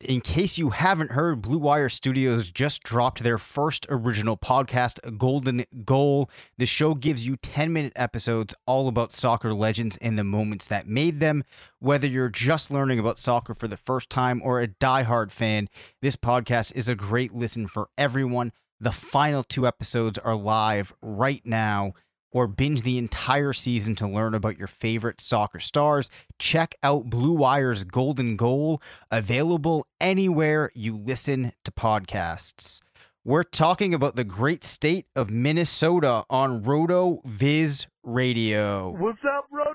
In case you haven't heard, Blue Wire Studios just dropped their first original podcast, Golden Goal. The show gives you 10 minute episodes all about soccer legends and the moments that made them. Whether you're just learning about soccer for the first time or a diehard fan, this podcast is a great listen for everyone. The final two episodes are live right now or binge the entire season to learn about your favorite soccer stars, check out Blue Wire's Golden Goal, available anywhere you listen to podcasts. We're talking about the great state of Minnesota on Roto Viz Radio. What's up, Roto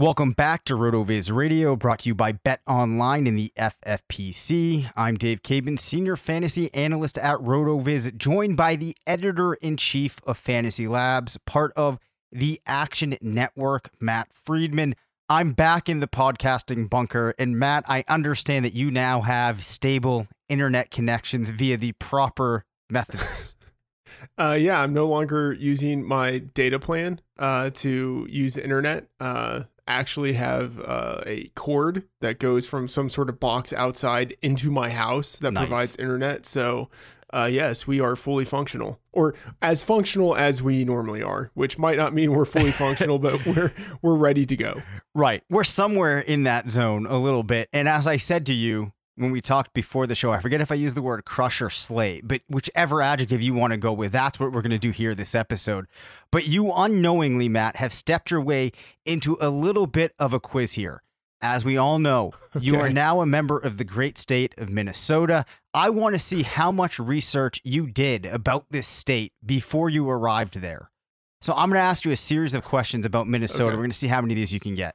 Welcome back to RotoViz Radio, brought to you by Bet Online in the FFPC. I'm Dave Caban, Senior Fantasy Analyst at RotoViz, joined by the Editor in Chief of Fantasy Labs, part of the Action Network, Matt Freedman. I'm back in the podcasting bunker. And Matt, I understand that you now have stable internet connections via the proper methods. Uh, yeah, I'm no longer using my data plan uh, to use internet. Uh, actually have uh, a cord that goes from some sort of box outside into my house that Nice. provides internet. So, uh, yes, we are fully functional, or as functional as we normally are, which might not mean we're fully functional, but we're we're ready to go. Right. We're somewhere in that zone a little bit. And as I said to you when we talked before the show, I forget if I used the word crush or slay, but whichever adjective you want to go with, that's what we're going to do here this episode. But you unknowingly, Matt, have stepped your way into a little bit of a quiz here. As we all know, you are now a member of the great state of Minnesota. I want to see how much research you did about this state before you arrived there. So I'm going to ask you a series of questions about Minnesota. Okay. We're going to see how many of these you can get.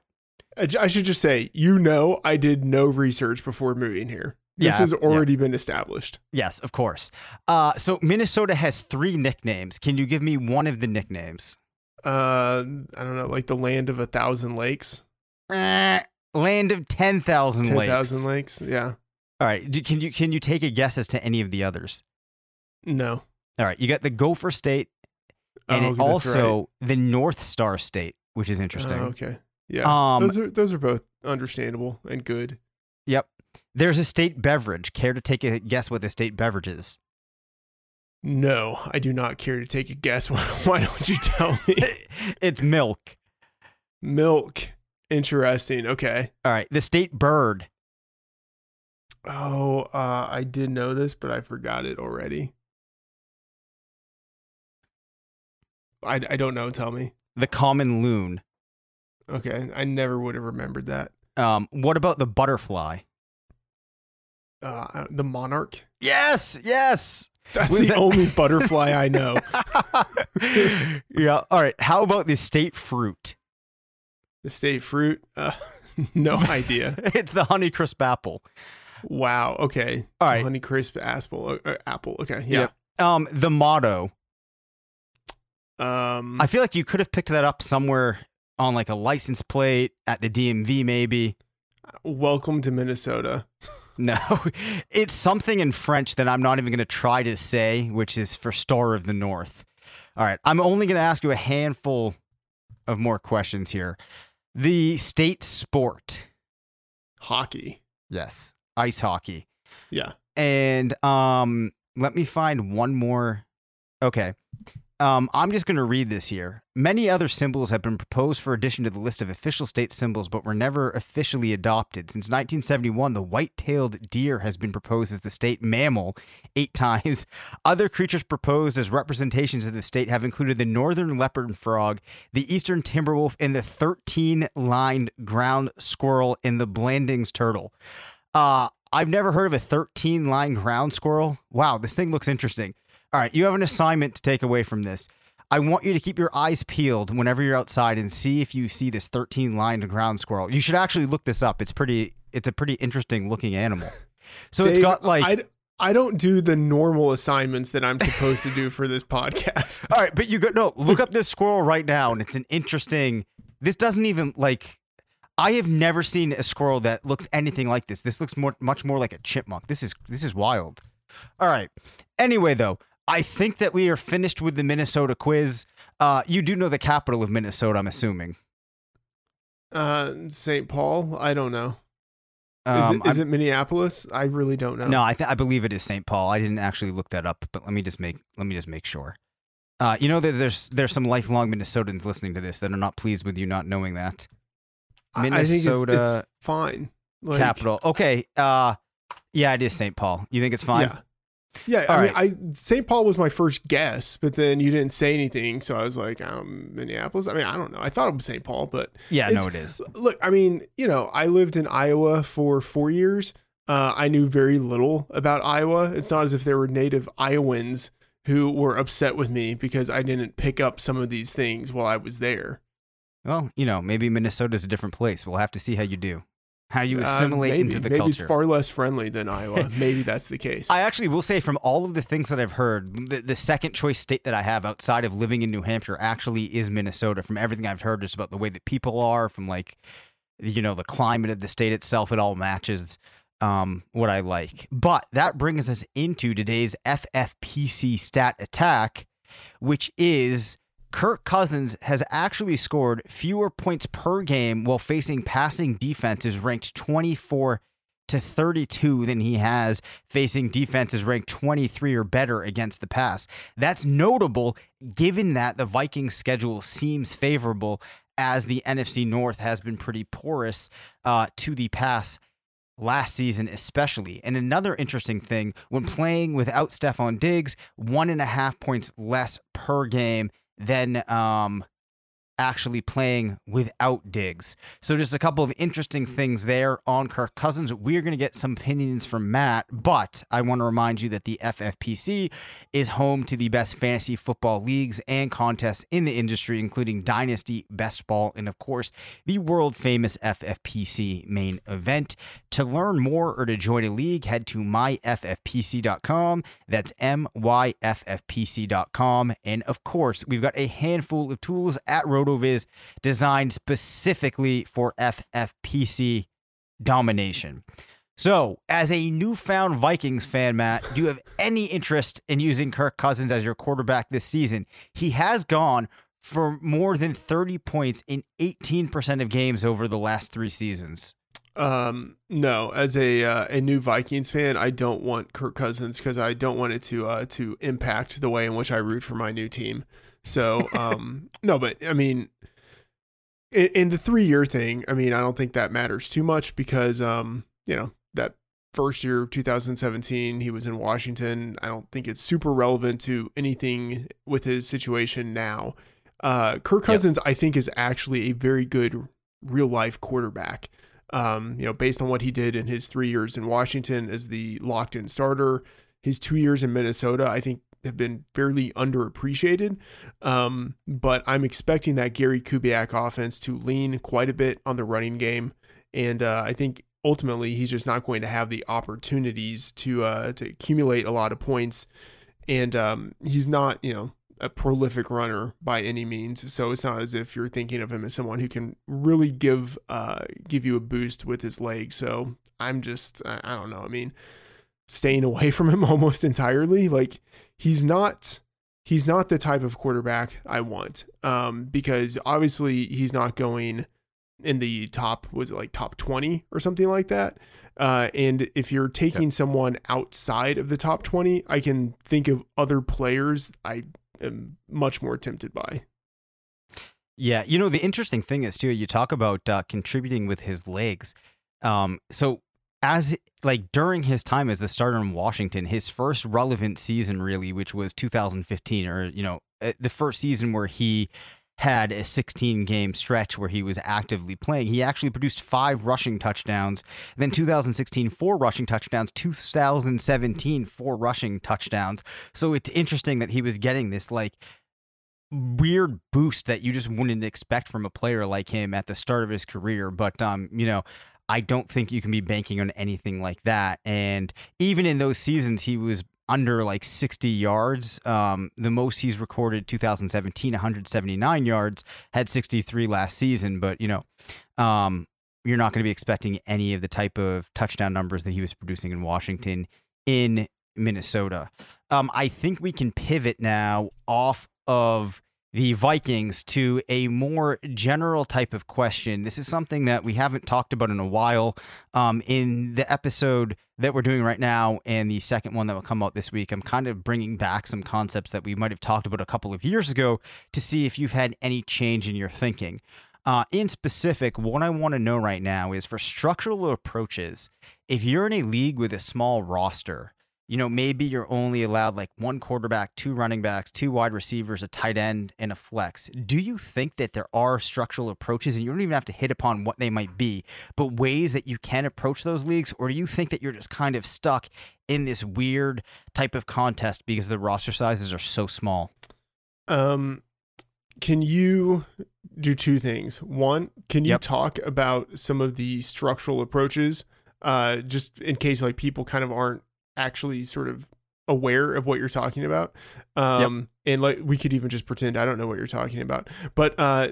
I should just say, you know, I did no research before moving here. This Yeah, has yeah. already been established. Yes, of course. Uh, so Minnesota has three nicknames. Can you give me one of the nicknames? Uh, I don't know, like the land of a thousand lakes, Eh, Land of ten thousand ten lakes. thousand lakes. Yeah, All right. Do, can you can you take a guess as to any of the others? no. All right. You got the Gopher State, and Oh, that's also the North Star State, which is interesting. Oh, okay. Yeah. Um, those are those are both understandable and good. Yep. There's a state beverage. Care to take a guess what the state beverage is? No, I do not care to take a guess. Why, don't you tell me? it's milk. Milk. Interesting. Okay. All right. The state bird. Oh, uh, I did know this, but I forgot it already. I, I don't know. Tell me. The common loon. Okay, I never would have remembered that. Um, what about the butterfly? Uh, the monarch. Yes, yes. That's Was the that- only butterfly I know. yeah. All right. How about the state fruit? The state fruit. Uh, no idea. it's the Honeycrisp apple. Wow. Okay. All right. Honey crisp apple. Uh, apple. Okay. Yeah. Um, the motto. Um. I feel like you could have picked that up somewhere on like a license plate at the DMV, maybe. welcome to Minnesota. No, it's something in French that I'm not even going to try to say, which is for Star of the North. All right, I'm only going to ask you a handful of more questions here. The state sport, Hockey. yes, ice hockey, Yeah. and um, let me find one more. Okay. Um, I'm just going to read this here. Many other symbols have been proposed for addition to the list of official state symbols, but were never officially adopted. Since 1971, the white-tailed deer has been proposed as the state mammal eight times. Other creatures proposed as representations of the state have included the northern leopard frog, the eastern timberwolf, and the 13-lined ground squirrel and the Blandings turtle. Uh, I've never heard of a 13-line ground squirrel. Wow, this thing looks interesting. All right, you have an assignment to take away from this. I want you to keep your eyes peeled whenever you're outside and see if you see this 13-lined ground squirrel. You should actually look this up. It's pretty it's a pretty interesting looking animal. So it's got like I, I don't do the normal assignments that I'm supposed to do for this podcast. All right, but you go no, look up this squirrel right now and it's an interesting This doesn't even like I have never seen a squirrel that looks anything like this. This looks more much more like a chipmunk. This is this is wild. All right. Anyway, though, I think that we are finished with the Minnesota quiz. Uh, you do know the capital of Minnesota, I'm assuming. Uh, St. Paul. I don't know. Is, Um, it, is it Minneapolis? I really don't know. No, I th- I believe it is St. Paul. I didn't actually look that up, but let me just make let me just make sure. Uh, you know that there's there's some lifelong Minnesotans listening to this that are not pleased with you not knowing that I- I think it's- Minnesota it's, fine. Like, capital. Okay, uh, yeah, it is St. Paul. You think it's fine? Yeah. Yeah, All I mean, I St. Paul was my first guess, but then you didn't say anything, so I was like, um, Minneapolis. I mean, I don't know. I thought it was St. Paul, but Yeah, no, it is. look, I mean, you know, I lived in Iowa for four years. Uh, I knew very little about Iowa. It's not as if there were native Iowans who were upset with me because I didn't pick up some of these things while I was there. Well, you know, maybe Minnesota's a different place. We'll have to see how you do, how you Uh, assimilate maybe into the maybe culture. it's far less friendly than Iowa. maybe that's the case. I actually will say, from all of the things that I've heard, the, the second choice state that I have outside of living in New Hampshire actually is Minnesota. From everything I've heard, just about the way that people are, from like, you know, the climate of the state itself, it all matches um, what I like. But that brings us into today's FFPC stat attack, which is Kirk Cousins has actually scored fewer points per game while facing passing defenses ranked 24 to 32 than he has facing defenses ranked 23 or better against the pass. That's notable given that the Vikings schedule seems favorable as the NFC North has been pretty porous uh, to the pass last season, especially. And another interesting thing when playing without Stefon Diggs, one and a half points less per game than um, actually playing without Diggs. So just a couple of interesting things there on Kirk Cousins. We're going to get some opinions from Matt, but I want to remind you that the FFPC is home to the best fantasy football leagues and contests in the industry, including Dynasty, Best Ball, and of course, the world famous FFPC main event. To learn more or to join a league, head to myffpc.com. That's myffpc.com. And of course, we've got a handful of tools at RotoViz designed specifically for FFPC domination. So, as a newfound Vikings fan, Matt, do you have any interest in using Kirk Cousins as your quarterback this season? He has gone for more than 30 points in 18% of games over the last three seasons. Um, no, as a uh, a new Vikings fan, I don't want Kirk Cousins because I don't want it to uh, to impact the way in which I root for my new team. So, um, no, but I mean, in, in the three year thing, I mean, I don't think that matters too much because, um, you know, that first year, 2017, he was in Washington. I don't think it's super relevant to anything with his situation now. Uh, Kirk Yep. Cousins, I think, is actually a very good real life quarterback. Um, you know, based on what he did in his three years in Washington as the locked in starter, his two years in Minnesota, I think have been fairly underappreciated. Um, but I'm expecting that Gary Kubiak offense to lean quite a bit on the running game. And uh, I think ultimately he's just not going to have the opportunities to uh, to accumulate a lot of points. And um, he's not, you know, a prolific runner by any means. So it's not as if you're thinking of him as someone who can really give uh, give you a boost with his legs. So I'm just I don't know. I mean, staying away from him almost entirely. Like he's not he's not the type of quarterback I want. Um, because obviously he's not going in the top was it like top 20 or something like that. Uh, and if you're taking yep. someone outside of the top 20, I can think of other players I am much more tempted by. Yeah, you know the interesting thing is too. You talk about uh, contributing with his legs. Um, so as like during his time as the starter in Washington, his first relevant season really, which was 2015, or you know uh, the first season where he had a 16 game stretch where he was actively playing. He actually produced five rushing touchdowns. Then 2016, four rushing touchdowns. 2017, four rushing touchdowns. So it's interesting that he was getting this like weird boost that you just wouldn't expect from a player like him at the start of his career. But um, you know, I don't think you can be banking on anything like that. And even in those seasons, he was under like 60 yards. Um, the most he's recorded 2017, 179 yards, had 63 last season. But, you know, um, you're not going to be expecting any of the type of touchdown numbers that he was producing in Washington in Minnesota. Um, I think we can pivot now off of the Vikings to a more general type of question. This is something that we haven't talked about in a while. Um, in the episode that we're doing right now and the second one that will come out this week, I'm kind of bringing back some concepts that we might have talked about a couple of years ago to see if you've had any change in your thinking. Uh, in specific, what I want to know right now is for structural approaches, if you're in a league with a small roster, you know, maybe you're only allowed like one quarterback, two running backs, two wide receivers, a tight end, and a flex. Do you think that there are structural approaches, and you don't even have to hit upon what they might be, but ways that you can approach those leagues? Or do you think that you're just kind of stuck in this weird type of contest because the roster sizes are so small? Um, can you do two things? One, can you yep. talk about some of the structural approaches? Uh, just in case like people kind of aren't actually sort of aware of what you're talking about. Um, yep. and like we could even just pretend I don't know what you're talking about. But uh,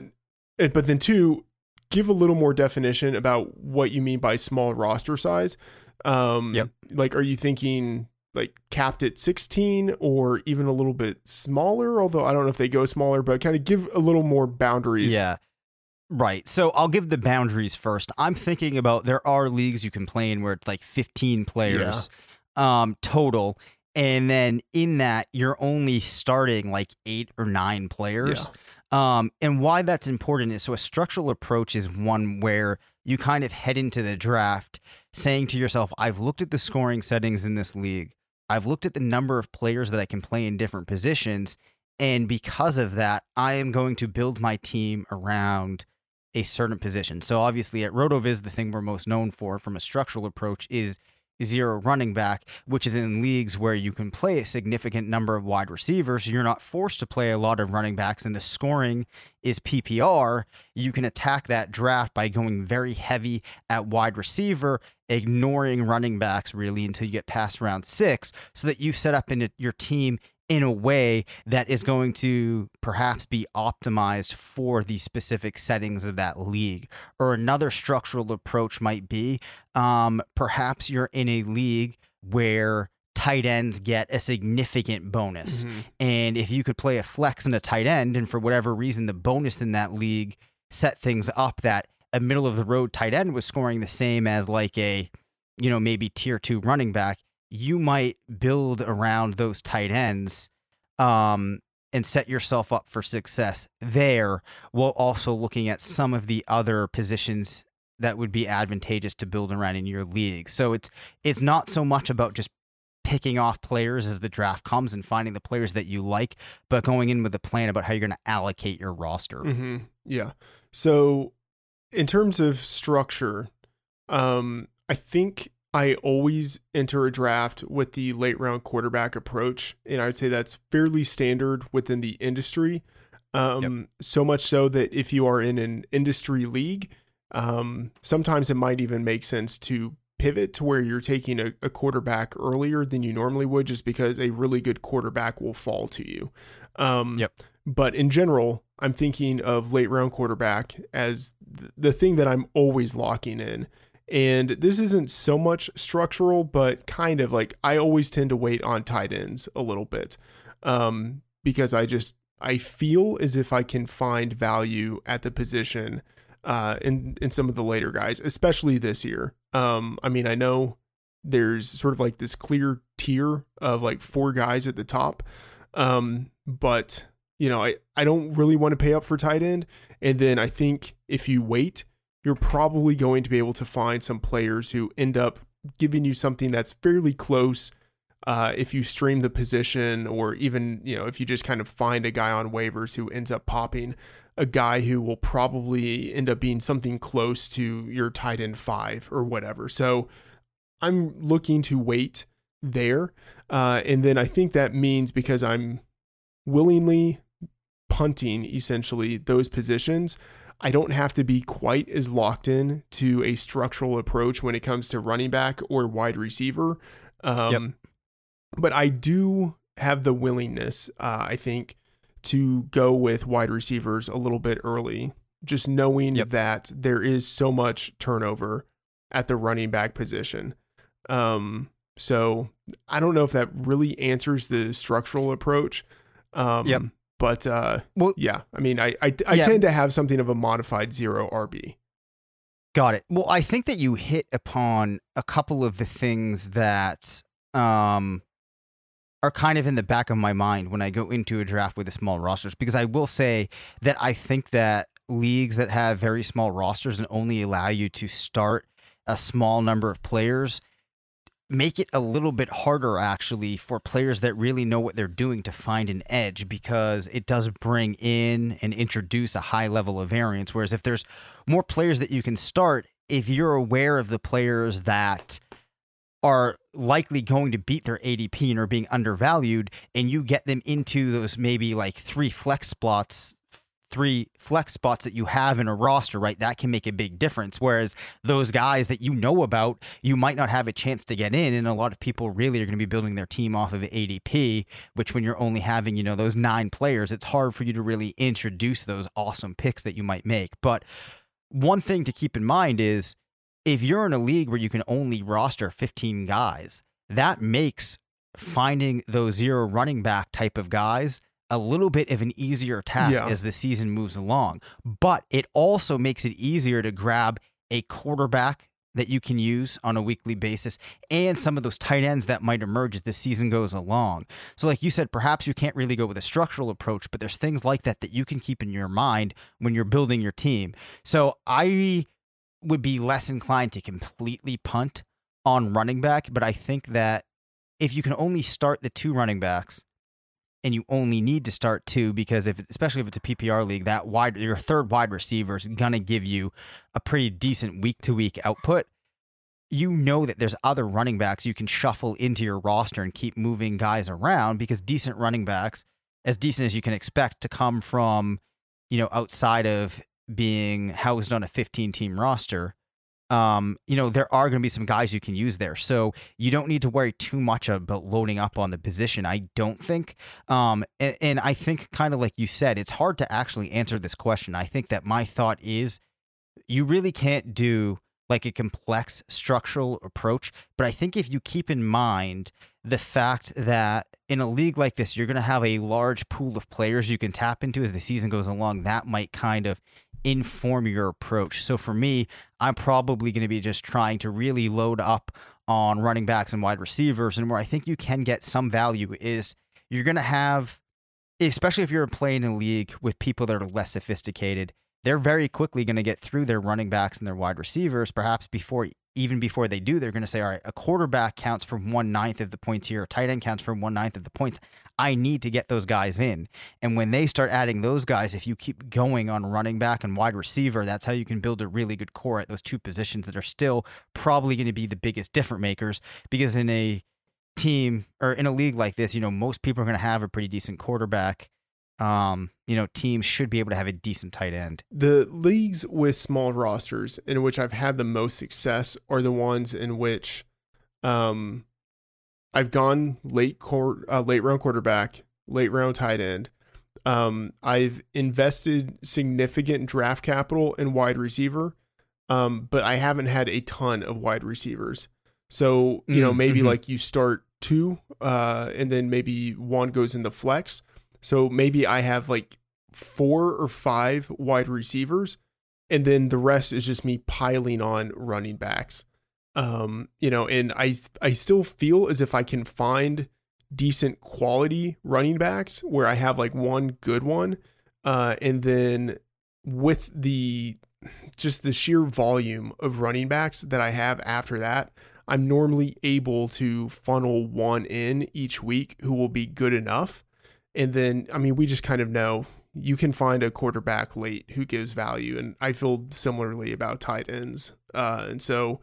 but then two, give a little more definition about what you mean by small roster size. Um, yep. Like, are you thinking like capped at 16 or even a little bit smaller? Although I don't know if they go smaller, but kind of give a little more boundaries. Yeah. Right. So I'll give the boundaries first. I'm thinking about there are leagues you can play in where it's like 15 players. Yeah um, total. And then in that, you're only starting like eight or nine players. Yeah. Um, and why that's important is so a structural approach is one where you kind of head into the draft saying to yourself, I've looked at the scoring settings in this league. I've looked at the number of players that I can play in different positions. And because of that, I am going to build my team around a certain position. So obviously at RotoViz, the thing we're most known for from a structural approach is zero running back, which is in leagues where you can play a significant number of wide receivers. You're not forced to play a lot of running backs, and the scoring is PPR. You can attack that draft by going very heavy at wide receiver, ignoring running backs really until you get past round six, so that you set up in your team in a way that is going to perhaps be optimized for the specific settings of that league. Or another structural approach might be um, perhaps you're in a league where tight ends get a significant bonus. Mm-hmm. And if you could play a flex and a tight end, and for whatever reason, the bonus in that league set things up that a middle of the road tight end was scoring the same as like a, you know, maybe tier two running back you might build around those tight ends um, and set yourself up for success there while also looking at some of the other positions that would be advantageous to build around in your league. So it's it's not so much about just picking off players as the draft comes and finding the players that you like, but going in with a plan about how you're going to allocate your roster. Mm-hmm. Yeah. So in terms of structure, um, I think I always enter a draft with the late round quarterback approach, and I would say that's fairly standard within the industry. Um, So much so that if you are in an industry league, um, sometimes it might even make sense to pivot to where you're taking a, a quarterback earlier than you normally would, just because a really good quarterback will fall to you. Um, Yep. But in general, I'm thinking of late round quarterback as th- the thing that I'm always locking in. And this isn't so much structural, but kind of like I always tend to wait on tight ends a little bit um, because I just I feel as if I can find value at the position uh, in in some of the later guys, especially this year. Um, I mean, I know there's sort of like this clear tier of like four guys at the top, um, but you know, I I don't really want to pay up for tight end, and then I think if you wait, you're probably going to be able to find some players who end up giving you something that's fairly close uh, if you stream the position or even you know if you just kind of find a guy on waivers who ends up popping a guy who will probably end up being something close to your tight end five or whatever. So i'm looking to wait there uh, and then i think that means because i'm willingly punting essentially those positions I don't have to be quite as locked in to a structural approach when it comes to running back or wide receiver. Um, Yep. But I do have the willingness, uh, I think, to go with wide receivers a little bit early, just knowing Yep. that there is so much turnover at the running back position. Um, so I don't know if that really answers the structural approach. Um, Yep. But uh, Well, yeah, I mean, I I, I Yeah. tend to have something of a modified zero RB. Got it. Well, I think that you hit upon a couple of the things that um are kind of in the back of my mind when I go into a draft with the small rosters because I will say that I think that leagues that have very small rosters and only allow you to start a small number of players make it a little bit harder actually for players that really know what they're doing to find an edge because it does bring in and introduce a high level of variance. Whereas if there's more players that you can start if you're aware of the players that are likely going to beat their ADP and are being undervalued, and you get them into those maybe like three flex spots, three flex spots that you have in a roster, right? That can make a big difference. Whereas those guys that you know about, you might not have a chance to get in, and a lot of people really are going to be building their team off of ADP. Which, when you're only having you know those nine players, it's hard for you to really introduce those awesome picks that you might make. But one thing to keep in mind is if you're in a league where you can only roster 15 guys, that makes finding those zero running back type of guys a little bit of an easier task Yeah. as the season moves along. But it also makes it easier to grab a quarterback that you can use on a weekly basis and some of those tight ends that might emerge as the season goes along. So, like you said, perhaps you can't really go with a structural approach, but there's things like that that you can keep in your mind when you're building your team. So, I would be less inclined to completely punt on running back, but I think that if you can only start the two running backs and you only need to start two because if especially if it's a PPR league, that wide your third wide receiver is gonna give you a pretty decent week to week output. You know that there's other running backs you can shuffle into your roster and keep moving guys around because decent running backs, as decent as you can expect to come from, you know, outside of being housed on a 15 team roster, um, you know, there are going to be some guys you can use there. So you don't need to worry too much about loading up on the position, I don't think. Um, and, and I think, kind of like you said, it's hard to actually answer this question. I think that my thought is you really can't do like a complex structural approach. But I think if you keep in mind the fact that in a league like this, you're going to have a large pool of players you can tap into as the season goes along, that might kind of inform your approach. So for me, I'm probably going to be just trying to really load up on running backs and wide receivers. And where I think you can get some value is you're going to have, especially if you're playing in a league with people that are less sophisticated, they're very quickly going to get through their running backs and their wide receivers. Perhaps before, even before they do, they're going to say, all right, a quarterback counts for one ninth of the points here, a tight end counts for one ninth of the points. I need to get those guys in. And when they start adding those guys, if you keep going on running back and wide receiver, that's how you can build a really good core at those two positions that are still probably going to be the biggest different makers. Because in a team or in a league like this, you know, most people are going to have a pretty decent quarterback um, you know, teams should be able to have a decent tight end. The leagues with small rosters in which I've had the most success are the ones in which um, I've gone late court, uh, late round quarterback, late round tight end. Um, I've invested significant draft capital in wide receiver, um, but I haven't had a ton of wide receivers. So you know, Mm, maybe mhm. like you start two, uh, and then maybe one goes in the flex. So maybe I have like four or five wide receivers, and then the rest is just me piling on running backs. Um, you know, and I I still feel as if I can find decent quality running backs where I have like one good one, uh, and then with the just the sheer volume of running backs that I have after that, I'm normally able to funnel one in each week who will be good enough. And then, I mean, we just kind of know you can find a quarterback late who gives value. And I feel similarly about tight ends. Uh, and so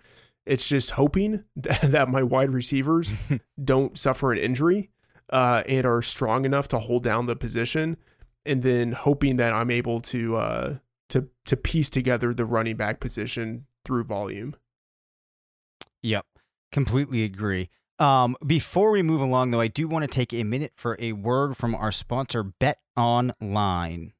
it's just hoping that my wide receivers don't suffer an injury uh, and are strong enough to hold down the position. And then hoping that I'm able to uh, to to piece together the running back position through volume. Yep, completely agree. Um, before we move along, though, I do want to take a minute for a word from our sponsor, Bet Online.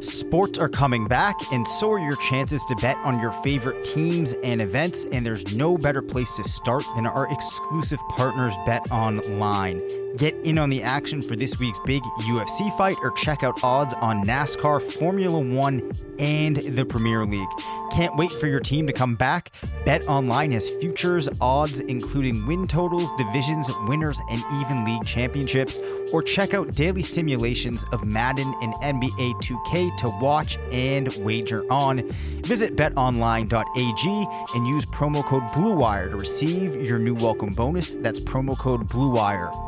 Sports are coming back, and so are your chances to bet on your favorite teams and events. And there's no better place to start than our exclusive partners, Bet Online. Get in on the action for this week's big UFC fight or check out odds on NASCAR, Formula One, and the Premier League. Can't wait for your team to come back? Bet Online has futures, odds, including win totals, divisions, winners, and even league championships. Or check out daily simulations of Madden and NBA 2K to watch and wager on. Visit betonline.ag and use promo code BLUEWIRE to receive your new welcome bonus. That's promo code BLUEWIRE.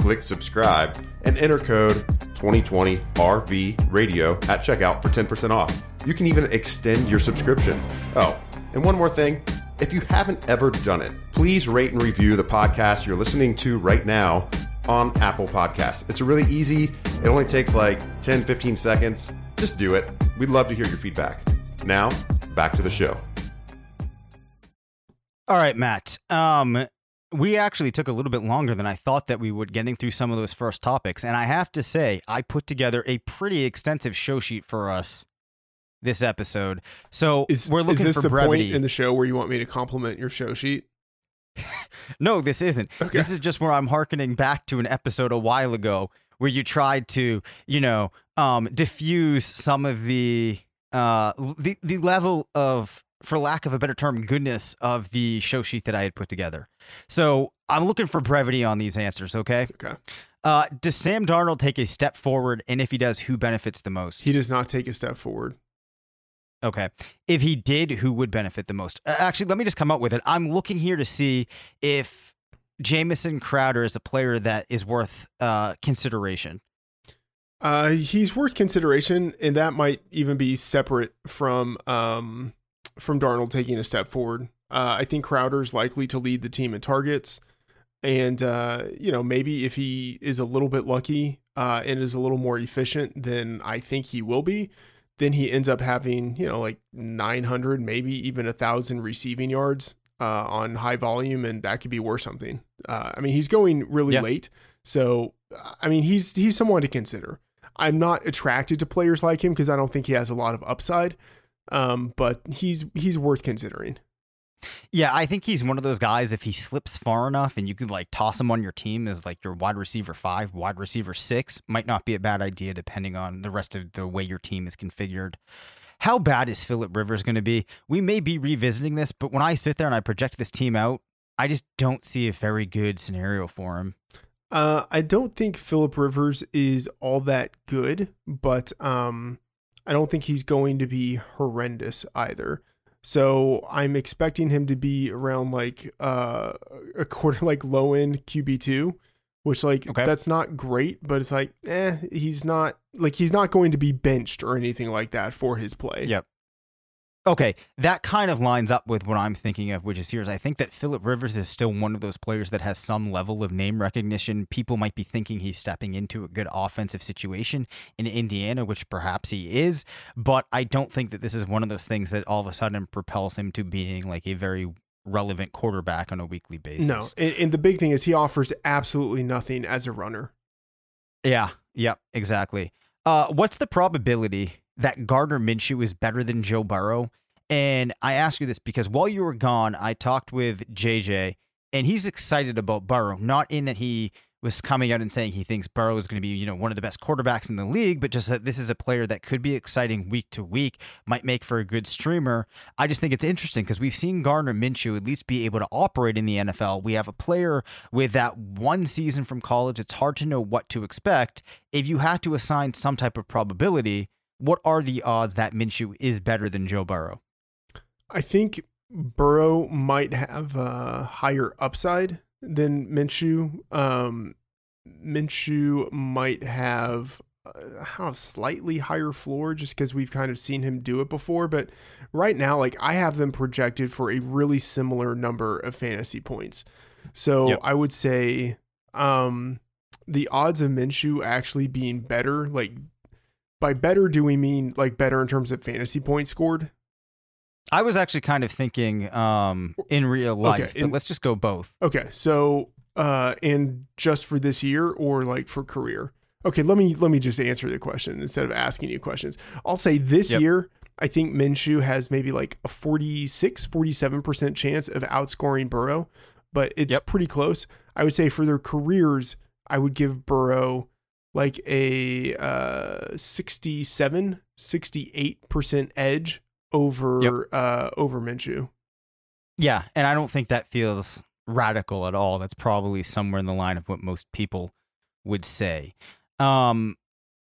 click subscribe, and enter code 2020RV Radio at checkout for 10% off. You can even extend your subscription. Oh, and one more thing. If you haven't ever done it, please rate and review the podcast you're listening to right now on Apple Podcasts. It's really easy. It only takes like 10, 15 seconds. Just do it. We'd love to hear your feedback. Now, back to the show. All right, Matt. Um, we actually took a little bit longer than I thought that we would getting through some of those first topics, and I have to say, I put together a pretty extensive show sheet for us this episode. So Is, we're looking is this for the brevity. point in the show where you want me to compliment your show sheet? no, this isn't. Okay. This is just where I'm hearkening back to an episode a while ago where you tried to, you know, um, diffuse some of the uh the the level of for lack of a better term goodness of the show sheet that I had put together. So I'm looking for brevity on these answers, okay? Okay. Uh does Sam Darnold take a step forward and if he does, who benefits the most? He does not take a step forward. Okay. If he did, who would benefit the most? Uh, Actually, let me just come up with it. I'm looking here to see if Jamison Crowder is a player that is worth uh, consideration. Uh, he's worth consideration, and that might even be separate from um from Darnold taking a step forward. Uh, I think Crowder's likely to lead the team in targets, and uh, you know maybe if he is a little bit lucky uh, and is a little more efficient than I think he will be, then he ends up having you know like 900, maybe even a thousand receiving yards uh, on high volume, and that could be worth something. Uh, I mean, he's going really Yeah. late, so I mean he's he's someone to consider. I'm not attracted to players like him because I don't think he has a lot of upside. Um, but he's he's worth considering. Yeah, I think he's one of those guys. If he slips far enough, and you could like toss him on your team as like your wide receiver five, wide receiver six, might not be a bad idea depending on the rest of the way your team is configured. How bad is Philip Rivers going to be? We may be revisiting this, but when I sit there and I project this team out, I just don't see a very good scenario for him. Uh, I don't think Philip Rivers is all that good, but um, I don't think he's going to be horrendous either. So I'm expecting him to be around like uh, a quarter, like low end QB two, which like Okay. that's not great, but it's like eh, he's not like he's not going to be benched or anything like that for his play. Yep. Okay, that kind of lines up with what I'm thinking of, which is here is I think that Philip Rivers is still one of those players that has some level of name recognition. People might be thinking he's stepping into a good offensive situation in Indiana, which perhaps he is, but I don't think that this is one of those things that all of a sudden propels him to being like a very relevant quarterback on a weekly basis. No, and, and the big thing is he offers absolutely nothing as a runner. Yeah. Yep. Exactly. Uh, what's the probability that Gardner Minshew is better than Joe Burrow? And I ask you this because while you were gone, I talked with JJ, and he's excited about Burrow. Not in that he was coming out and saying he thinks Burrow is going to be, you know, one of the best quarterbacks in the league, but just that this is a player that could be exciting week to week, might make for a good streamer. I just think it's interesting because we've seen Gardner Minshew at least be able to operate in the NFL. We have a player with that one season from college. It's hard to know what to expect. If you had to assign some type of probability, what are the odds that Minshew is better than Joe Burrow? I think Burrow might have a higher upside than Minshew. Um, Minshew might have uh, a slightly higher floor just because we've kind of seen him do it before. But right now, like I have them projected for a really similar number of fantasy points. So Yep. I would say um, the odds of Minshew actually being better, like by better, do we mean like better in terms of fantasy points scored? I was actually kind of thinking um, in real life, Okay, but let's just go both. Okay, so uh and just for this year or like for career? Okay, let me let me just answer the question instead of asking you questions. I'll say this Yep. year I think Minshew has maybe like a 46, 47% chance of outscoring Burrow, but it's Yep. pretty close. I would say for their careers, I would give Burrow like a uh 67, 68% edge over Yep. uh over Minshew. Yeah, and I don't think that feels radical at all. That's probably somewhere in the line of what most people would say. Um,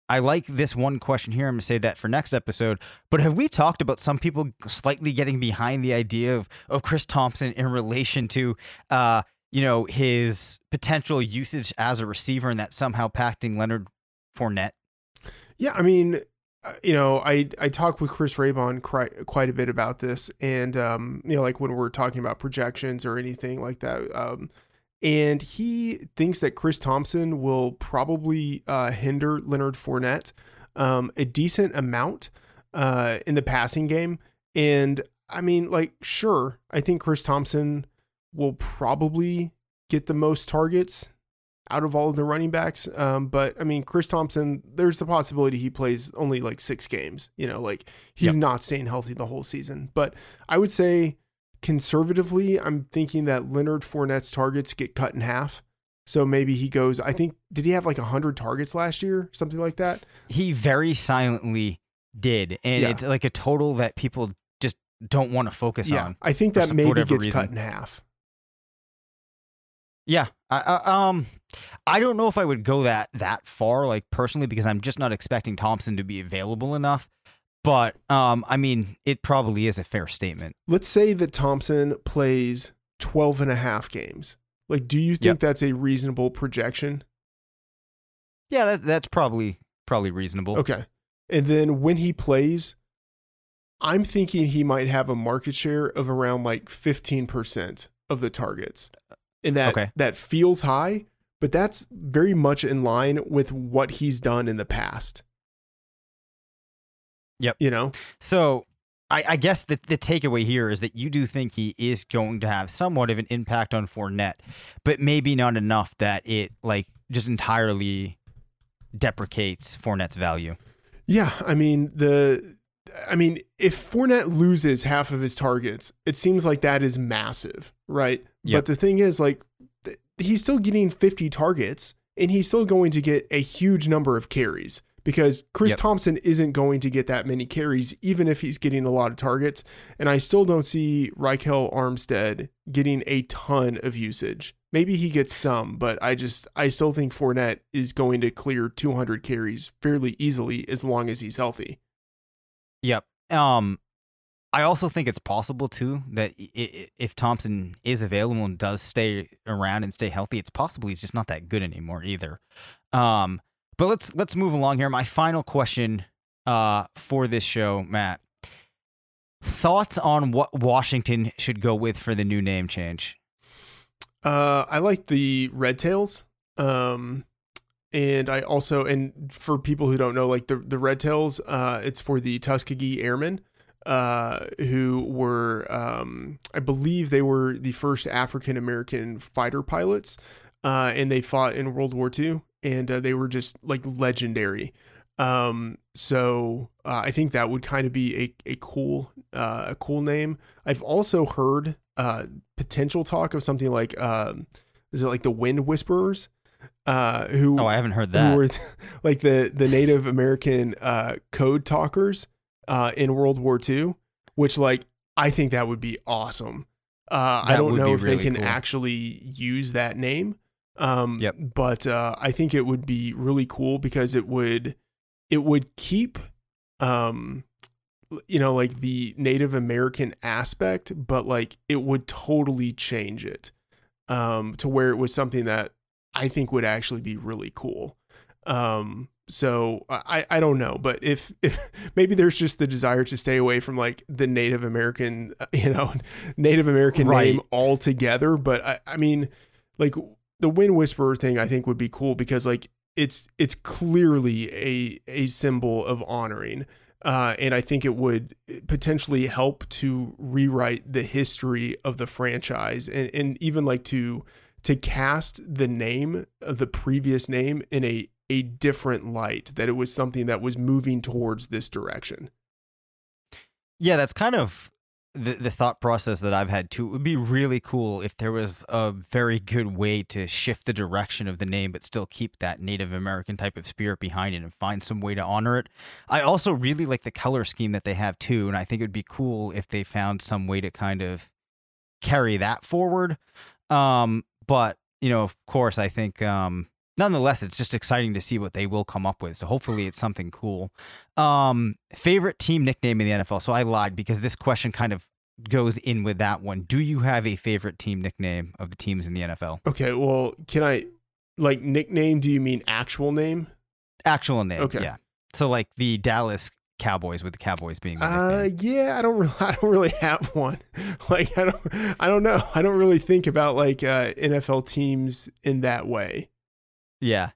I like this one question here. I'm going to say that for next episode. But have we talked about some people slightly getting behind the idea of of Chris Thompson in relation to, uh, you know, his potential usage as a receiver and that somehow packing Leonard Fournette? Yeah, I mean, uh, you know, I I talked with Chris Raybon quite quite a bit about this, and um, you know, like when we're talking about projections or anything like that, um, and he thinks that Chris Thompson will probably uh, hinder Leonard Fournette um, a decent amount uh, in the passing game, and I mean, like, sure, I think Chris Thompson will probably get the most targets out of all of the running backs. Um, but I mean, Chris Thompson, there's the possibility he plays only like six games. You know, like he's Yep. not staying healthy the whole season. But I would say conservatively, I'm thinking that Leonard Fournette's targets get cut in half. So maybe he goes, I think, did he have like 100 targets last year? Something like that? He very silently did, and Yeah. it's like a total that people just don't want to focus yeah. on. I think that maybe gets cut in half. Yeah, I, I, um, I don't know if I would go that that far, like personally, because I'm just not expecting Thompson to be available enough. But um, I mean, it probably is a fair statement. Let's say that Thompson plays 12 and a half games. Like, do you think Yep. that's a reasonable projection? Yeah, that, that's probably probably reasonable. Okay. And then when he plays, I'm thinking he might have a market share of around like 15% of the targets. And that Okay. that feels high, but that's very much in line with what he's done in the past. Yep. You know? So I, I guess the the takeaway here is that you do think he is going to have somewhat of an impact on Fournette, but maybe not enough that it like just entirely deprecates Fournette's value. Yeah, I mean the I mean, if Fournette loses half of his targets, it seems like that is massive, right? Yep. But the thing is, like, th- he's still getting 50 targets and he's still going to get a huge number of carries because Chris Yep. Thompson isn't going to get that many carries, even if he's getting a lot of targets. And I still don't see Ryquell Armstead getting a ton of usage. Maybe he gets some, but I just, I still think Fournette is going to clear 200 carries fairly easily as long as he's healthy. Yep. Um, I also think it's possible too that if Thompson is available and does stay around and stay healthy, it's possible he's just not that good anymore either. Um, but let's let's move along here. My final question uh for this show, Matt. Thoughts on what Washington should go with for the new name change? Uh, I like the Red Tails. Um, and I also, and for people who don't know, like the the Red Tails, uh, it's for the Tuskegee Airmen, uh, who were, um, I believe they were the first African American fighter pilots, uh, and they fought in World War II, and uh, they were just like legendary. Um, so uh, I think that would kind of be a, a cool uh, a cool name. I've also heard uh, potential talk of something like um, is it like the Wind Whisperers? Uh, who Oh, I haven't heard who that. were like the the Native American uh, code talkers uh, in World War II, which like I think that would be awesome. Uh, I don't know if they can cool. actually use that name. Um, Yep. But uh, I think it would be really cool because it would it would keep um you know like the Native American aspect, but like it would totally change it um to where it was something that I think would actually be really cool. Um so I I don't know, but if if maybe there's just the desire to stay away from like the Native American you know Native American Right. name altogether, but I I mean like the Wind Whisperer thing I think would be cool because like it's it's clearly a a symbol of honoring. Uh, and I think it would potentially help to rewrite the history of the franchise and, and even like to to cast the name of the previous name in a a different light that it was something that was moving towards this direction. Yeah, that's kind of the the thought process that I've had too. It would be really cool if there was a very good way to shift the direction of the name, but still keep that Native American type of spirit behind it and find some way to honor it. I also really like the color scheme that they have too, and I think it would be cool if they found some way to kind of carry that forward. Um, but you know, of course, I think um, nonetheless, it's just exciting to see what they will come up with. So hopefully, it's something cool. Um, favorite team nickname in the NFL. So I lied because this question kind of goes in with that one. Do you have a favorite team nickname of the teams in the NFL? Okay, well, can I like nickname? Do you mean actual name? Actual name. Okay. Yeah. So like the Dallas Cowboys with the Cowboys being the Uh, yeah, I don't really, I don't really have one. Like, I don't, I don't know. I don't really think about like uh, NFL teams in that way. Yeah.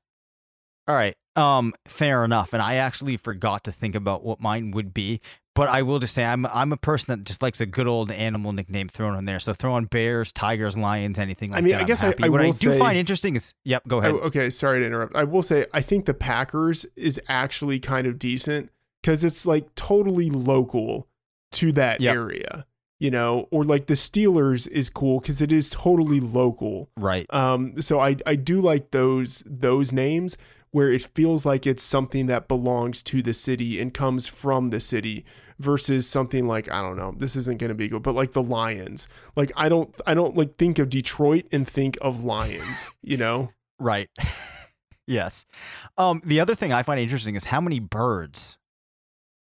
All right. Um, fair enough. And I actually forgot to think about what mine would be, but I will just say I'm I'm a person that just likes a good old animal nickname thrown on there. So throw on bears, tigers, lions, anything like that. I mean, that. I guess I- I what I do say- find interesting is yep, go I, ahead. okay, sorry to interrupt. I will say I think the Packers is actually kind of decent because it's like totally local to that Yep. area, you know, or like the Steelers is cool because it is totally local. right. Um, so I I do like those those names where it feels like it's something that belongs to the city and comes from the city versus something like I don't know this isn't going to be good but like the Lions like I don't I don't like think of Detroit and think of Lions you know Right. yes. Um, the other thing I find interesting is how many birds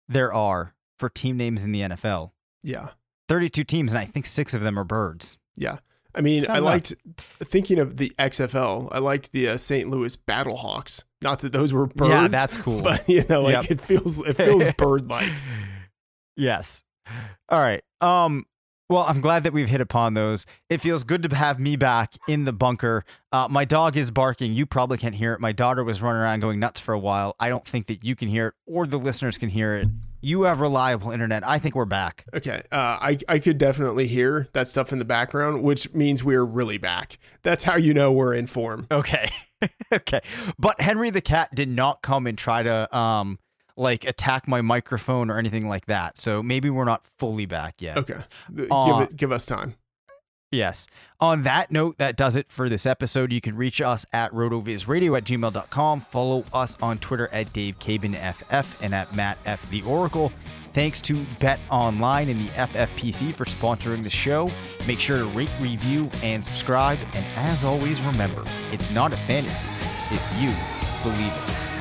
there are for team names in the NFL. yeah 32 teams, and I think six of them are birds. yeah I mean I liked thinking of the XFL I liked the uh, St. Louis Battlehawks not that those were birds Yeah, that's cool. but you know like Yep. it feels it feels bird like Yes. All right. Um well, I'm glad that we've hit upon those. It feels good to have me back in the bunker. Uh, my dog is barking. You probably can't hear it. My daughter was running around going nuts for a while. I don't think that you can hear it or the listeners can hear it. You have reliable internet. I think we're back. Okay. Uh, I, I could definitely hear that stuff in the background, which means we're really back. That's how you know we're in form. Okay. okay. But Henry the cat did not come and try to um like attack my microphone or anything like that. So maybe we're not fully back yet. Okay. Give Uh, it give us time. Yes. On that note, that does it for this episode. You can reach us at rotovizradio at gmail.com. Follow us on Twitter at DaveCabanFF and at Matt F. The Oracle. Thanks to Bet Online and the FFPC for sponsoring the show. Make sure to rate, review, and subscribe. And as always, remember, it's not a fantasy if you believe it.